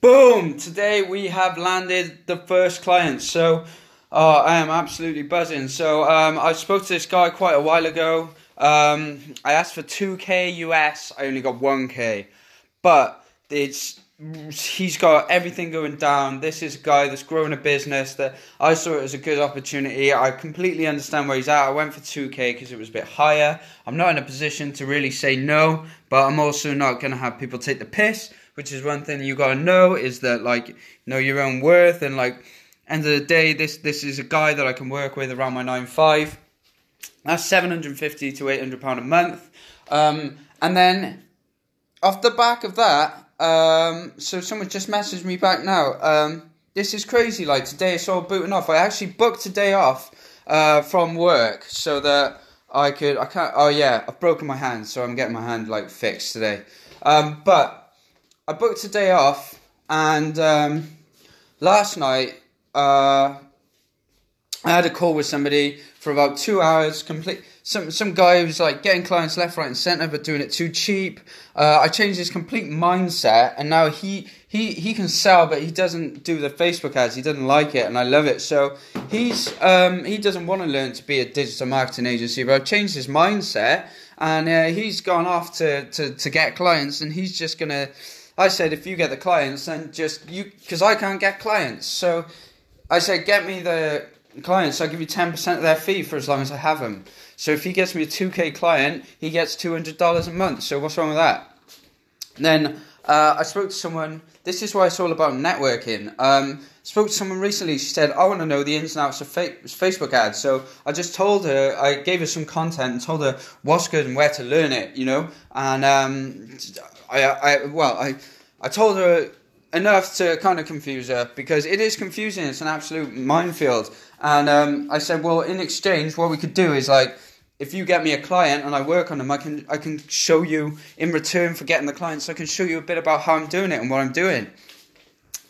Boom! Today we have landed the first client. So uh, I am absolutely buzzing. So um, I spoke to this guy quite a while ago. Um, I asked for 2k US. I only got 1k. But it's he's got everything going down. This is a guy that's growing a business that I saw it as a good opportunity. I completely understand where he's at. I went for 2k because it was a bit higher. I'm not in a position to really say no, but I'm also not going to have people take the piss which is one thing you gotta know is that like know your own worth and like end of the day this this is a guy that I can work with around my nine five. That's seven hundred and fifty to eight hundred pound a month. Um, and then off the back of that, um, so someone just messaged me back now. Um, this is crazy. Like today, it's all booting off. I actually booked a day off uh, from work so that I could. I can't. Oh yeah, I've broken my hand, so I'm getting my hand like fixed today. Um, but I booked a day off, and um, last night uh, I had a call with somebody for about two hours. Complete some some guy who's like getting clients left, right, and center, but doing it too cheap. Uh, I changed his complete mindset, and now he he he can sell, but he doesn't do the Facebook ads. He doesn't like it, and I love it. So he's um, he doesn't want to learn to be a digital marketing agency, but I've changed his mindset, and uh, he's gone off to, to to get clients, and he's just gonna I said, if you get the clients, then just you, because I can't get clients. So I said, get me the clients. I'll give you 10% of their fee for as long as I have them. So if he gets me a 2K client, he gets $200 a month. So what's wrong with that? And then uh, I spoke to someone. This is why it's all about networking. Um, spoke to someone recently. She said, "I want to know the ins and outs of fa- Facebook ads." So I just told her. I gave her some content and told her what's good and where to learn it. You know, and um, I, I, well, I, I told her enough to kind of confuse her because it is confusing. It's an absolute minefield. And um, I said, well, in exchange, what we could do is like, if you get me a client and I work on them, I can I can show you in return for getting the clients. I can show you a bit about how I'm doing it and what I'm doing.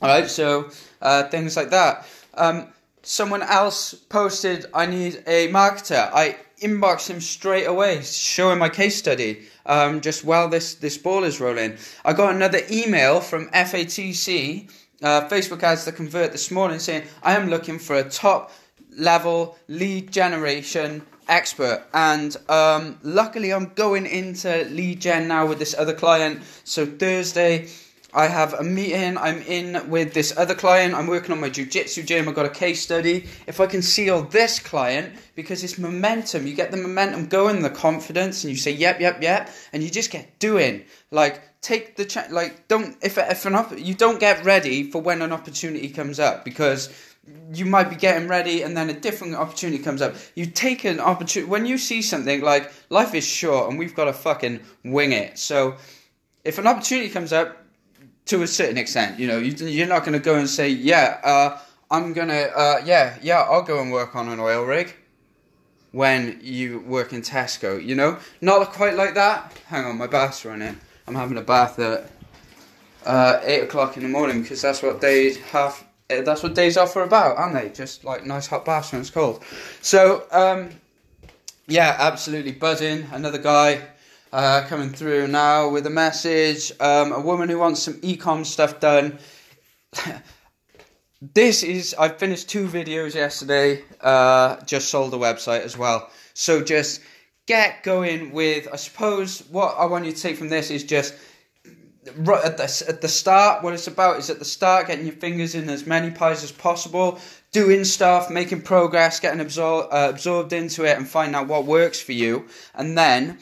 All right, so uh, things like that. Um, someone else posted, I need a marketer. I inbox him straight away, showing my case study. Um, just while this this ball is rolling, I got another email from FATC, uh, Facebook ads to convert this morning, saying I am looking for a top level lead generation expert. And um, luckily, I'm going into lead gen now with this other client. So Thursday. I have a meeting. I'm in with this other client. I'm working on my jujitsu gym. I've got a case study. If I can seal this client, because it's momentum, you get the momentum going, the confidence, and you say, yep, yep, yep, and you just get doing. Like, take the chance. Like, don't, if, if an op- you don't get ready for when an opportunity comes up, because you might be getting ready and then a different opportunity comes up. You take an opportunity, when you see something, like, life is short and we've got to fucking wing it. So, if an opportunity comes up, to a certain extent. You know, you, are not going to go and say, yeah, uh, I'm going to, uh, yeah, yeah, I'll go and work on an oil rig when you work in Tesco, you know? Not quite like that. Hang on, my bath's running. I'm having a bath at uh, 8 o'clock in the morning because that's what days have. That's what days off are about, aren't they? Just like nice hot baths when it's cold. So, um, yeah, absolutely buzzing. Another guy uh, coming through now with a message. Um, a woman who wants some ecom stuff done. this is I finished two videos yesterday. Uh, just sold a website as well. So just get going with. I suppose what I want you to take from this is just right at the at the start. What it's about is at the start, getting your fingers in as many pies as possible, doing stuff, making progress, getting absor- uh, absorbed into it, and find out what works for you, and then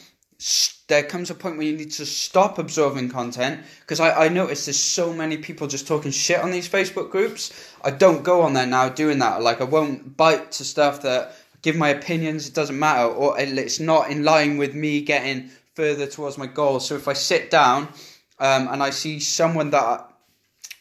there comes a point where you need to stop absorbing content because I, I notice there's so many people just talking shit on these Facebook groups. I don't go on there now doing that. Like I won't bite to stuff that give my opinions. It doesn't matter, or it's not in line with me getting further towards my goals. So if I sit down um, and I see someone that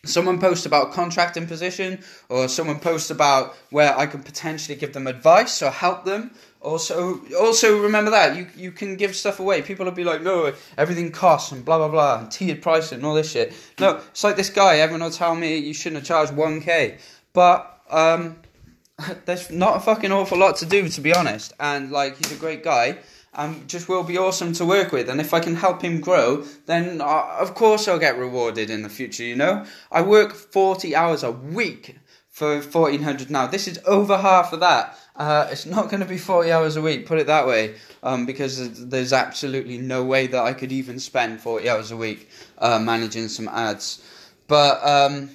someone posts about contracting position or someone posts about where I can potentially give them advice or help them also, also remember that you you can give stuff away. People will be like, no, everything costs and blah blah blah, and tiered pricing and all this shit. No, it's like this guy. Everyone will tell me you shouldn't have charged one k, but um, there's not a fucking awful lot to do to be honest. And like, he's a great guy, and just will be awesome to work with. And if I can help him grow, then uh, of course I'll get rewarded in the future. You know, I work forty hours a week for fourteen hundred now. This is over half of that. Uh, it's not going to be forty hours a week. Put it that way, um, because there's absolutely no way that I could even spend forty hours a week uh, managing some ads. But um,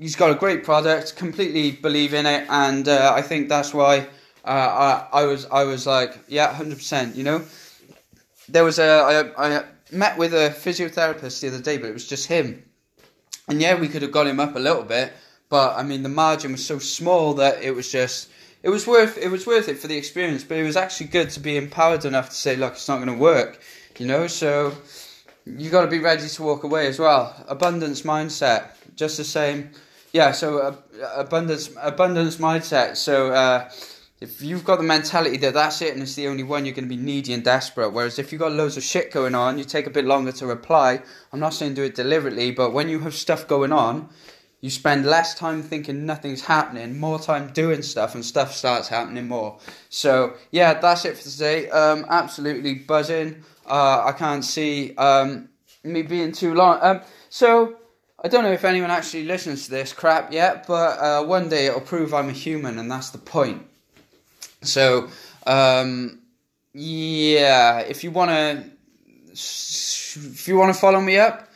he's got a great product. Completely believe in it, and uh, I think that's why uh, I, I was I was like, yeah, hundred percent. You know, there was a I, I met with a physiotherapist the other day, but it was just him, and yeah, we could have got him up a little bit, but I mean the margin was so small that it was just it was worth it was worth it for the experience. But it was actually good to be empowered enough to say, look, it's not going to work. You know, so you got to be ready to walk away as well. Abundance mindset, just the same. Yeah, so uh, abundance abundance mindset. So. Uh, if you've got the mentality that that's it and it's the only one, you're going to be needy and desperate. Whereas if you've got loads of shit going on, you take a bit longer to reply. I'm not saying do it deliberately, but when you have stuff going on, you spend less time thinking nothing's happening, more time doing stuff, and stuff starts happening more. So, yeah, that's it for today. Um, absolutely buzzing. Uh, I can't see um, me being too long. Um, so, I don't know if anyone actually listens to this crap yet, but uh, one day it'll prove I'm a human, and that's the point. So, um, yeah, if you want to, if you want to follow me up,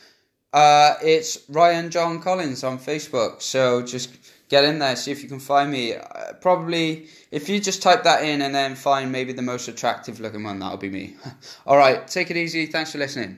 uh, it's Ryan John Collins on Facebook. So just get in there, see if you can find me. Uh, probably, if you just type that in and then find maybe the most attractive looking one, that'll be me. All right, take it easy. Thanks for listening.